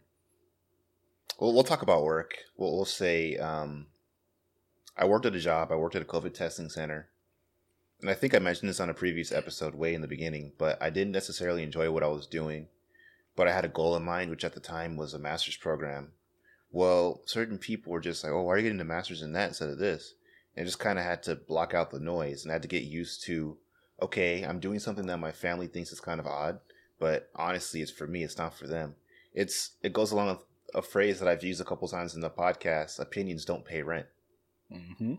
we'll, we'll talk about work. We'll, we'll say, um, I worked at a job. I worked at a COVID testing center. And I think I mentioned this on a previous episode way in the beginning, but I didn't necessarily enjoy what I was doing. But I had a goal in mind, which at the time was a master's program. Well, certain people were just like, oh, why are you getting a master's in that instead of this? And I just kind of had to block out the noise and I had to get used to, okay, I'm doing something that my family thinks is kind of odd, but honestly, it's for me, it's not for them. It's It goes along with a phrase that I've used a couple times in the podcast opinions don't pay rent. Mm-hmm.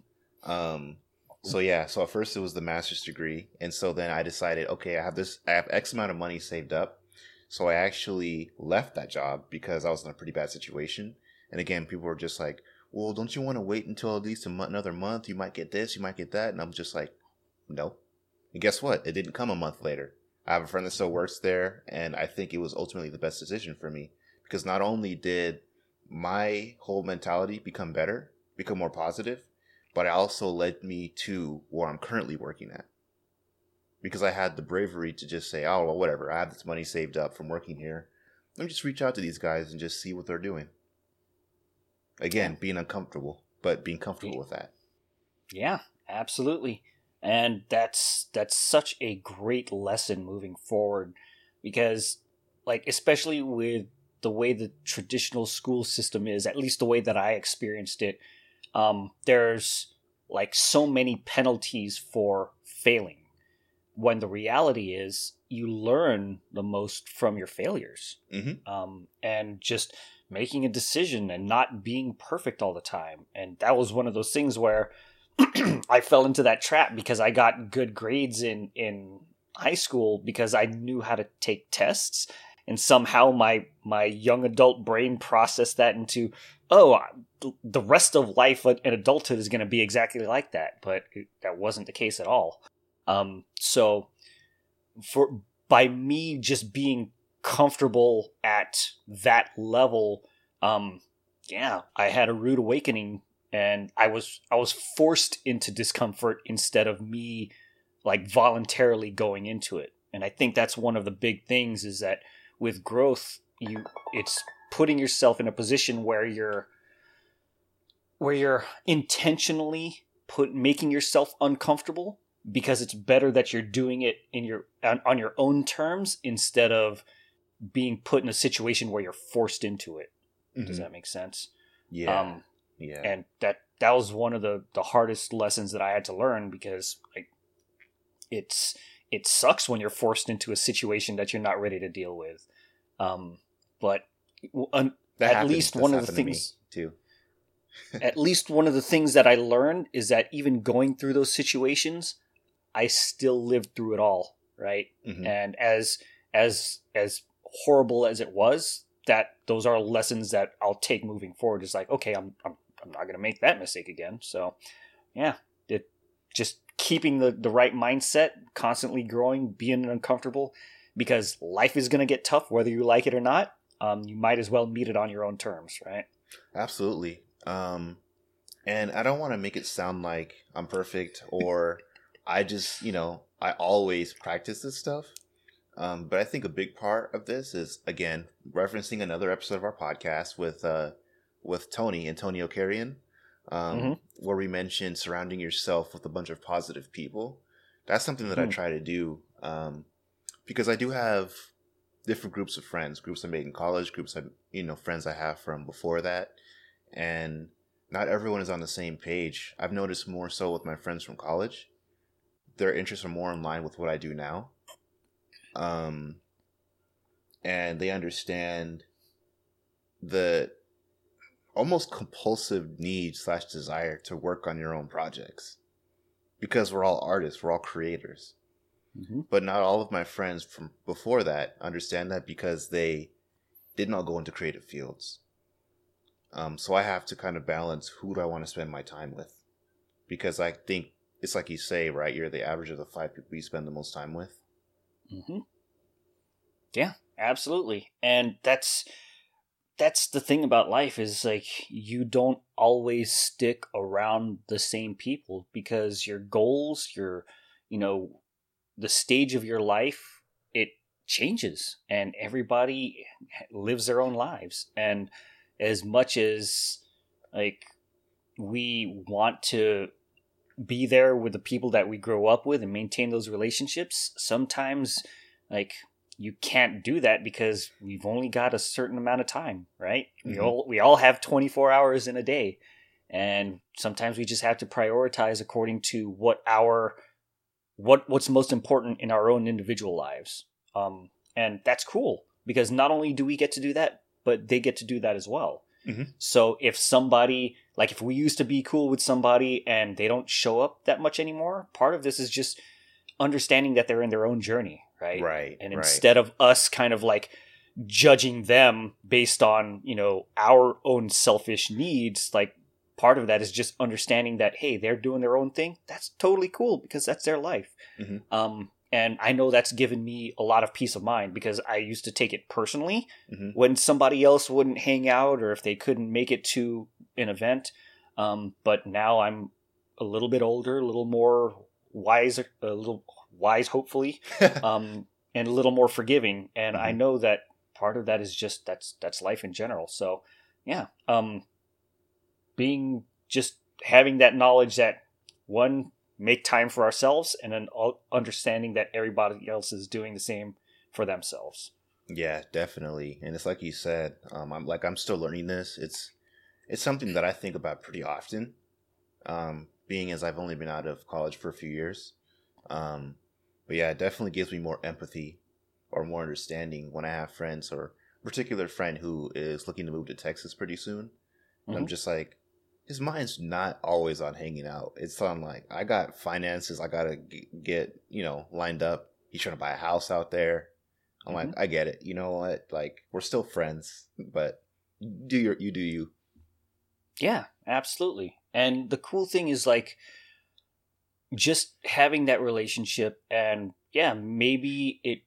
Um, so yeah, so at first it was the master's degree, and so then I decided, okay, I have this, I have X amount of money saved up, so I actually left that job because I was in a pretty bad situation. And again, people were just like, "Well, don't you want to wait until at least a month, another month? You might get this, you might get that," and I'm just like, "No." And guess what? It didn't come a month later. I have a friend that still works there, and I think it was ultimately the best decision for me because not only did my whole mentality become better, become more positive, but it also led me to where I'm currently working at. Because I had the bravery to just say, oh, well, whatever, I have this money saved up from working here. Let me just reach out to these guys and just see what they're doing. Again, being uncomfortable, but being comfortable with that. Yeah, absolutely. And that's that's such a great lesson moving forward because like especially with the way the traditional school system is, at least the way that I experienced it, um, there's like so many penalties for failing. When the reality is you learn the most from your failures. Mm-hmm. um, and just making a decision and not being perfect all the time. And that was one of those things where I fell into that trap because I got good grades in in high school because I knew how to take tests. And somehow my my young adult brain processed that into, oh, the rest of life and adulthood is going to be exactly like that. But it, that wasn't the case at all. Um, so for by me just being comfortable at that level um yeah i had a rude awakening and i was i was forced into discomfort instead of me like voluntarily going into it and i think that's one of the big things is that with growth you it's putting yourself in a position where you're where you're intentionally put making yourself uncomfortable because it's better that you're doing it in your on, on your own terms instead of being put in a situation where you're forced into it. Does that make sense? Mm-hmm. Yeah. Um, yeah. and that that was one of the the hardest lessons that I had to learn because like it's it sucks when you're forced into a situation that you're not ready to deal with. Um, but un- at happens. least That's one of the happened to things too. at least one of the things that I learned is that even going through those situations, I still lived through it all, right? Mhm. And as as as horrible as it was, that those are lessons that I'll take moving forward. It's like, okay, I'm I'm I'm not gonna make that mistake again. So yeah, it just keeping the, the right mindset, constantly growing, being uncomfortable, because life is gonna get tough whether you like it or not. Um, you might as well meet it on your own terms, right? Absolutely. Um, and I don't want to make it sound like I'm perfect or I just, you know, I always practice this stuff. Um, but I think a big part of this is again referencing another episode of our podcast with uh, with Tony Antonio Carrion. um, Mhm. where we mentioned surrounding yourself with a bunch of positive people. That's something that I Hmm. try to do um, because I do have different groups of friends, groups I made in college, groups I, you know, friends I have from before that, and not everyone is on the same page. I've noticed more so with my friends from college, their interests are more in line with what I do now, um, and they understand the almost compulsive need slash desire to work on your own projects. Because we're all artists we're all creators. Hmm but not all of my friends from before that understand that because they did not go into creative fields. Um, so i have to kind of balance who do i want to spend my time with. Because i think it's like you say right you're the average of the five people you spend the most time with. Hmm Yeah, absolutely. And that's that's the thing about life is like you don't always stick around the same people because your goals, your you know, the stage of your life, it changes and everybody lives their own lives. And as much as like we want to be there with the people that we grow up with and maintain those relationships, sometimes like you can't do that because we've only got a certain amount of time, right? We Mhm. all we all have 24 hours in a day. And sometimes we just have to prioritize according to what our what what's most important in our own individual lives. Um and that's cool because not only do we get to do that, but they get to do that as well. Mhm. So if somebody like if we used to be cool with somebody and they don't show up that much anymore, part of this is just understanding that they're in their own journey, right? right And right. instead of us kind of like judging them based on, you know, our own selfish needs, like part of that is just understanding that hey, they're doing their own thing. That's totally cool because that's their life. Mhm. Um and I know that's given me a lot of peace of mind because I used to take it personally Mhm. when somebody else wouldn't hang out or if they couldn't make it to an event. Um, but now I'm a little bit older, a little more wise, a little wise, hopefully, um, and a little more forgiving. And I Mhm. know that part of that is just that's that's life in general. So yeah, um, being just having that knowledge that one make time for ourselves and then understanding that everybody else is doing the same for themselves. Yeah, definitely. And it's like you said, um, I'm like I'm still learning this. It's it's something that I think about pretty often. Um, being as I've only been out of college for a few years. Um, but yeah, it definitely gives me more empathy or more understanding when I have friends or a particular friend who is looking to move to Texas pretty soon. And I'm mm-hmm. just like, his mind's not always on hanging out. It's on like, I got finances I gotta g- get, you know, lined up. He's trying to buy a house out there. I'm like, mm-hmm. I get it. You know what? Like, we're still friends, but do your, you do you. Yeah, absolutely. And the cool thing is like just having that relationship and yeah, maybe it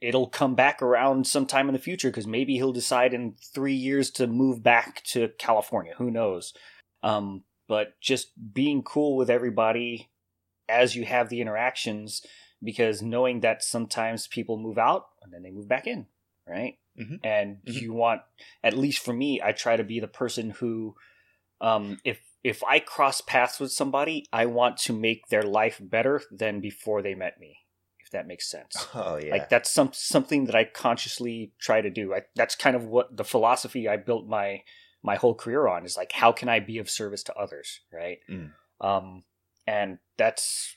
it'll come back around sometime in the future because maybe he'll decide in 3 years to move back to California, who knows. Um but just being cool with everybody as you have the interactions because knowing that sometimes people move out and then they move back in, right? Mhm. And Mhm. you want at least for me, I try to be the person who um, if if I cross paths with somebody, I want to make their life better than before they met me. If that makes sense. Oh, yeah. Like that's some something that I consciously try to do. I, that's kind of what the philosophy I built my my whole career on is like how can I be of service to others, right? Mm. Um, and that's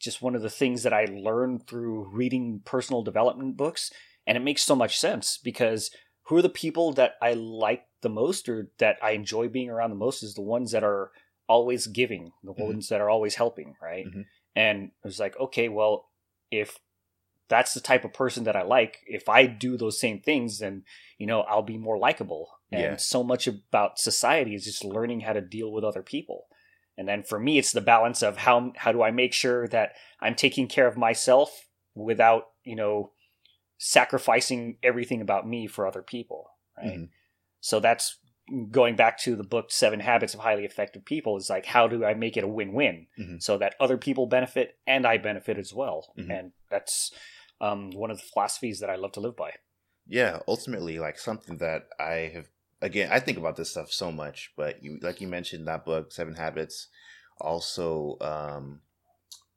just one of the things that I learned through reading personal development books, and it makes so much sense because who are the people that I like the most or that I enjoy being around the most is the ones that are always giving, the Mhm. ones that are always helping, right? Mhm. And it was like, okay, well, if that's the type of person that I like, if I do those same things, then you know I'll be more likable. And Yeah. so much about society is just learning how to deal with other people. And then for me, it's the balance of how how do I make sure that I'm taking care of myself without you know sacrificing everything about me for other people, right? Mhm. So that's going back to the book Seven Habits of Highly Effective People. Is like how do I make it a win-win Mhm. so that other people benefit and I benefit as well, Mhm. and that's um, one of the philosophies that I love to live by. yeah ultimately like something that i have again, I think about this stuff so much, but you like you mentioned that book, Seven Habits. Also, um,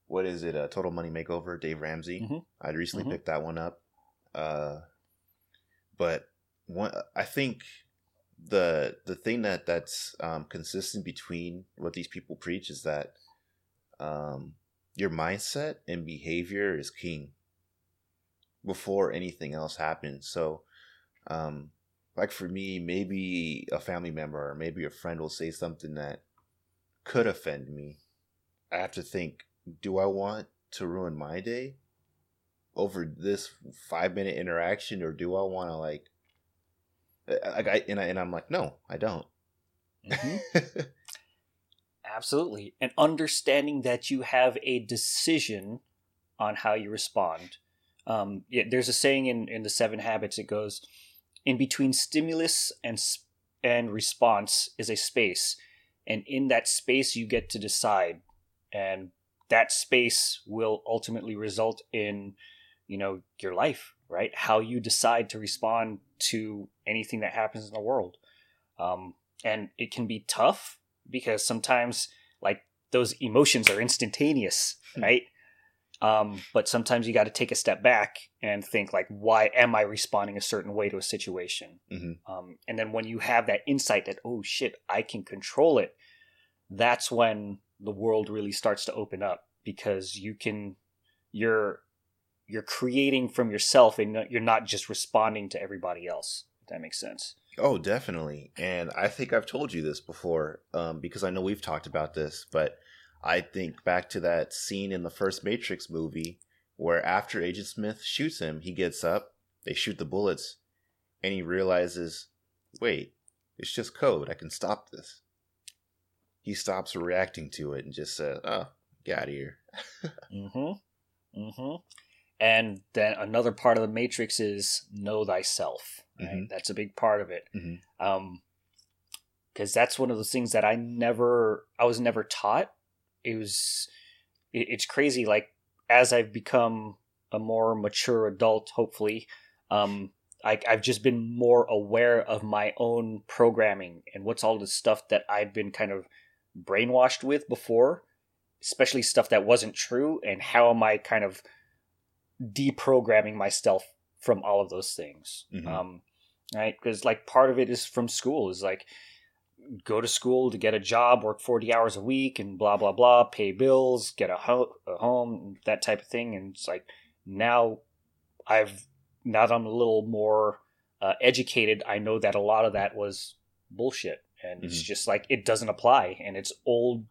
what is it? A Total Money Makeover, Dave Ramsey. Mm-hmm. I recently Mhm. picked that one up. Uh, but one, I think the the thing that that's um, consistent between what these people preach is that um, your mindset and behavior is king before anything else happens. So, um, like for me, maybe a family member or maybe a friend will say something that could offend me. I have to think: Do I want to ruin my day over this five minute interaction, or do I want to like? Like I and, I and I'm like, no, I don't. Mhm. Absolutely. And understanding that you have a decision on how you respond. Um, yeah, there's a saying in, in the Seven Habits. It goes, "In between stimulus and and response is a space, and in that space you get to decide, and that space will ultimately result in, you know, your life, right? How you decide to respond to anything that happens in the world, um, and it can be tough because sometimes like those emotions are instantaneous, Hmm. right? Um, but sometimes you got to take a step back and think like, why am I responding a certain way to a situation? Mhm. Um, and then when you have that insight that oh shit, I can control it, that's when the world really starts to open up because you can, you're you're creating from yourself and you're not just responding to everybody else. If that makes sense. Oh, definitely. And I think I've told you this before um, because I know we've talked about this, but I think back to that scene in the first Matrix movie where after Agent Smith shoots him, he gets up, they shoot the bullets, and he realizes, wait, it's just code. I can stop this. He stops reacting to it and just says, oh, get out of here. Mm-hmm. Mm-hmm. And then another part of the matrix is know thyself. Right? Mhm. That's a big part of it. Mhm. Um, because that's one of those things that I never, I was never taught. It was, it, it's crazy. Like as I've become a more mature adult, hopefully, um, I, I've just been more aware of my own programming and what's all the stuff that I've been kind of brainwashed with before, especially stuff that wasn't true, and how am I kind of deprogramming myself from all of those things. Mhm. Um, right? Because like part of it is from school is like go to school to get a job, work forty hours a week, and blah blah blah, pay bills, get a, ho- a home, that type of thing. And it's like now I've now that I'm a little more uh, educated, I know that a lot of that was bullshit, and it's Mhm. just like it doesn't apply, and it's old.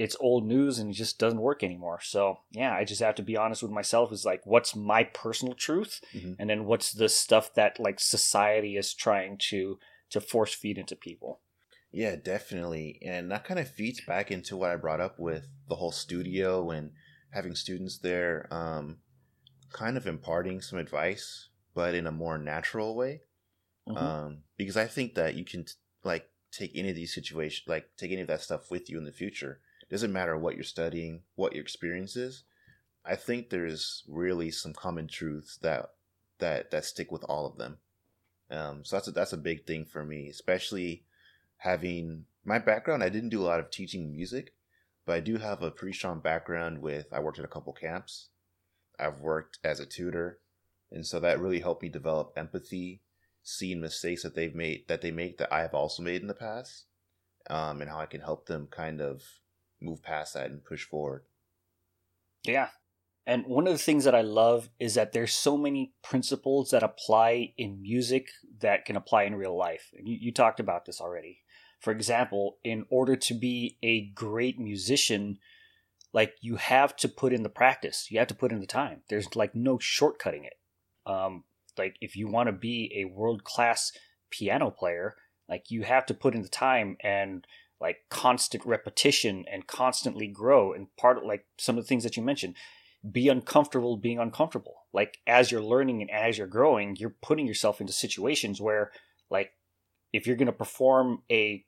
It's old news and it just doesn't work anymore. So yeah, I just have to be honest with myself. Is like, what's my personal truth, Mhm. and then what's the stuff that like society is trying to to force feed into people. Yeah, definitely. And that kind of feeds back into what I brought up with the whole studio and having students there, um, kind of imparting some advice, but in a more natural way. Mhm. Um, because I think that you can, t- like, take any of these situations, like, take any of that stuff with you in the future. Doesn't matter what you're studying, what your experience is. I think there's really some common truths that that that stick with all of them. Um, so that's a, that's a big thing for me, especially having my background. I didn't do a lot of teaching music, but I do have a pretty strong background with. I worked at a couple camps. I've worked as a tutor, and so that really helped me develop empathy, seeing mistakes that they've made that they make that I have also made in the past, um, and how I can help them kind of move past that and push forward. Yeah. And one of the things that I love is that there's so many principles that apply in music that can apply in real life. And you, you talked about this already. For example, in order to be a great musician, like you have to put in the practice, you have to put in the time. There's like no shortcutting it. Um, like if you want to be a world class piano player, like you have to put in the time and like constant repetition and constantly grow. And part of like some of the things that you mentioned, be uncomfortable being uncomfortable. Like as you're learning and as you're growing, you're putting yourself into situations where like if you're going to perform a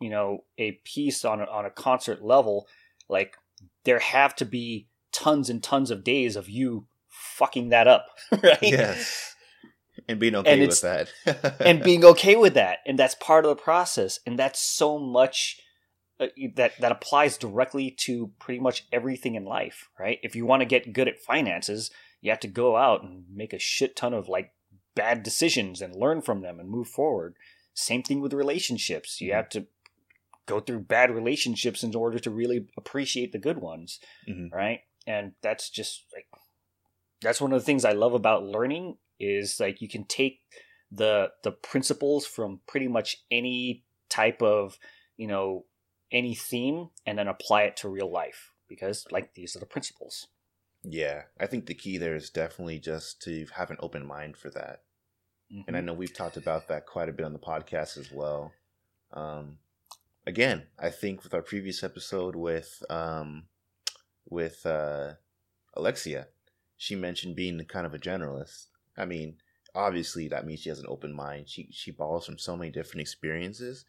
you know a piece on a, on a concert level, like there have to be tons and tons of days of you fucking that up, right? Yes. And being okay with that, and being okay with that, and that's part of the process, and that's so much uh, that that applies directly to pretty much everything in life, right? If you want to get good at finances, you have to go out and make a shit ton of like bad decisions and learn from them and move forward. Same thing with relationships. You mm-hmm. have to go through bad relationships in order to really appreciate the good ones, mm-hmm. right? And that's just like that's one of the things I love about learning is like you can take the the principles from pretty much any type of you know any theme and then apply it to real life because like these are the principles yeah i think the key there is definitely just to have an open mind for that mm-hmm. and i mm-hmm. know we've talked about that quite a bit on the podcast as well um, again i think with our previous episode with um, with uh, alexia she mentioned being kind of a generalist i mean obviously that means she has an open mind she she borrows from so many different experiences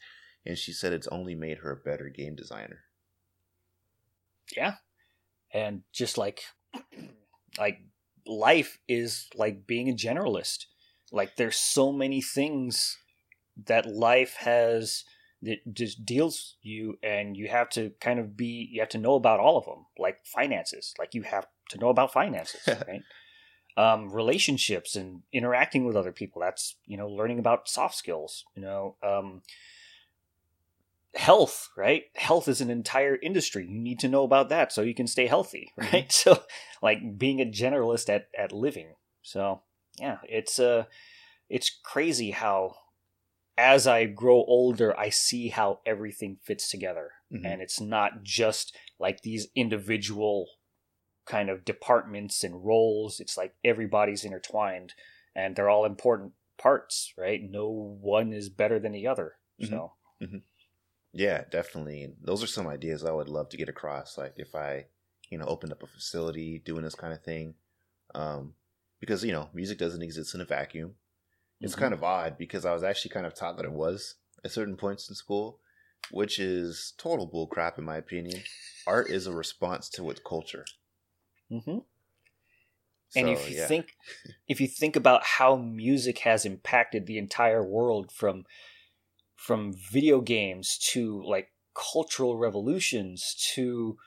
and she said it's only made her a better game designer. Yeah. And just like like life is like being a generalist. Like there's so many things that life has that just deals you and you have to kind of be you have to know about all of them like finances like you have to know about finances right um, relationships and interacting with other people that's you know learning about soft skills you know um, health, right? Health is an entire industry. You need to know about that so you can stay healthy, mm-hmm. right? Mm-hmm. So like being a generalist at at living. So, yeah, it's uh it's crazy how as I grow older, I see how everything fits together. Mm-hmm. And it's not just like these individual kind of departments and roles. It's like everybody's intertwined and they're all important parts, right? No one is better than the other. Mm-hmm. So, mm-hmm. Yeah, definitely. Those are some ideas I would love to get across. Like if I, you know, opened up a facility doing this kind of thing, um, because you know, music doesn't exist in a vacuum. It's mm-hmm. kind of odd because I was actually kind of taught that it was at certain points in school, which is total bullcrap in my opinion. Art is a response to its culture. Mm-hmm. So, and if you yeah. think, if you think about how music has impacted the entire world from from video games to like cultural revolutions to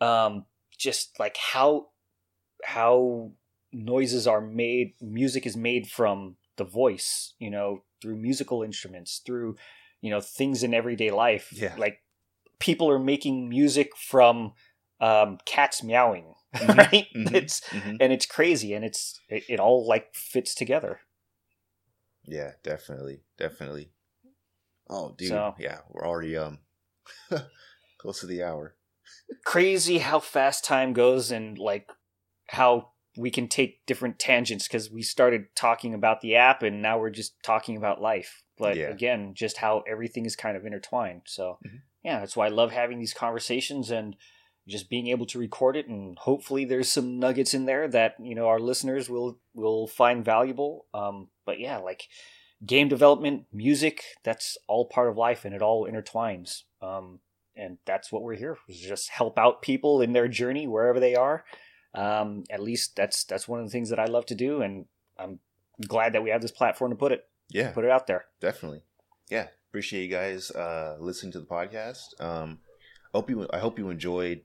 um, just like how how noises are made music is made from the voice you know through musical instruments through you know things in everyday life yeah. like people are making music from um, cats meowing right mm-hmm. it's mm-hmm. and it's crazy and it's it, it all like fits together yeah definitely definitely Oh, dude, so, yeah, we're already um close to the hour. crazy how fast time goes and like how we can take different tangents because we started talking about the app and now we're just talking about life. But yeah. again, just how everything is kind of intertwined. So mm-hmm. yeah, that's why I love having these conversations and just being able to record it and hopefully there's some nuggets in there that you know our listeners will will find valuable um but yeah like game development, music, that's all part of life and it all intertwines. Um, and that's what we're here for, just help out people in their journey wherever they are. Um, at least that's that's one of the things that I love to do, and I'm glad that we have this platform to put it. Yeah, put it out there. Definitely. Yeah, appreciate you guys uh, listening to the podcast. Um, hope you I hope you enjoyed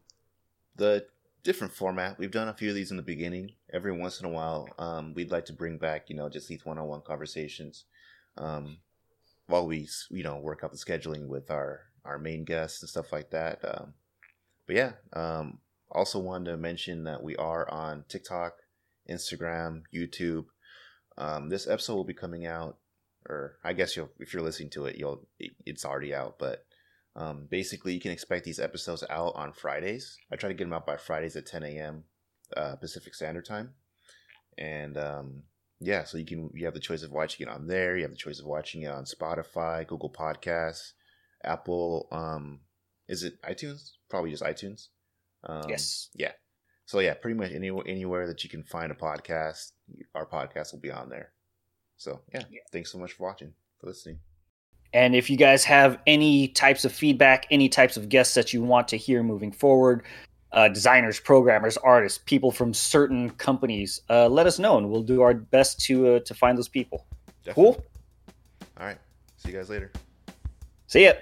the different format. We've done a few of these in the beginning. Every once in a while, um, we'd like to bring back, you know, just these one-on-one conversations um, while we you know work out the scheduling with our our main guests and stuff like that. Um, but yeah, um, also wanted to mention that we are on TikTok, Instagram, YouTube. Um, this episode will be coming out, or I guess you'll if you're listening to it, you'll it's already out. But um, basically, you can expect these episodes out on Fridays. I try to get them out by Fridays at 10 a.m. Uh, Pacific Standard Time, and um, yeah, so you can you have the choice of watching it on there. You have the choice of watching it on Spotify, Google Podcasts, Apple. Um, is it iTunes? Probably just iTunes. Um, yes. Yeah. So yeah, pretty much any, anywhere that you can find a podcast, our podcast will be on there. So yeah, yeah. thanks so much for watching, for listening. And if you guys have any types of feedback, any types of guests that you want to hear moving forward, uh, designers, programmers, artists, people from certain companies, uh, let us know, and we'll do our best to uh, to find those people. Definitely. Cool. All right. See you guys later. See ya.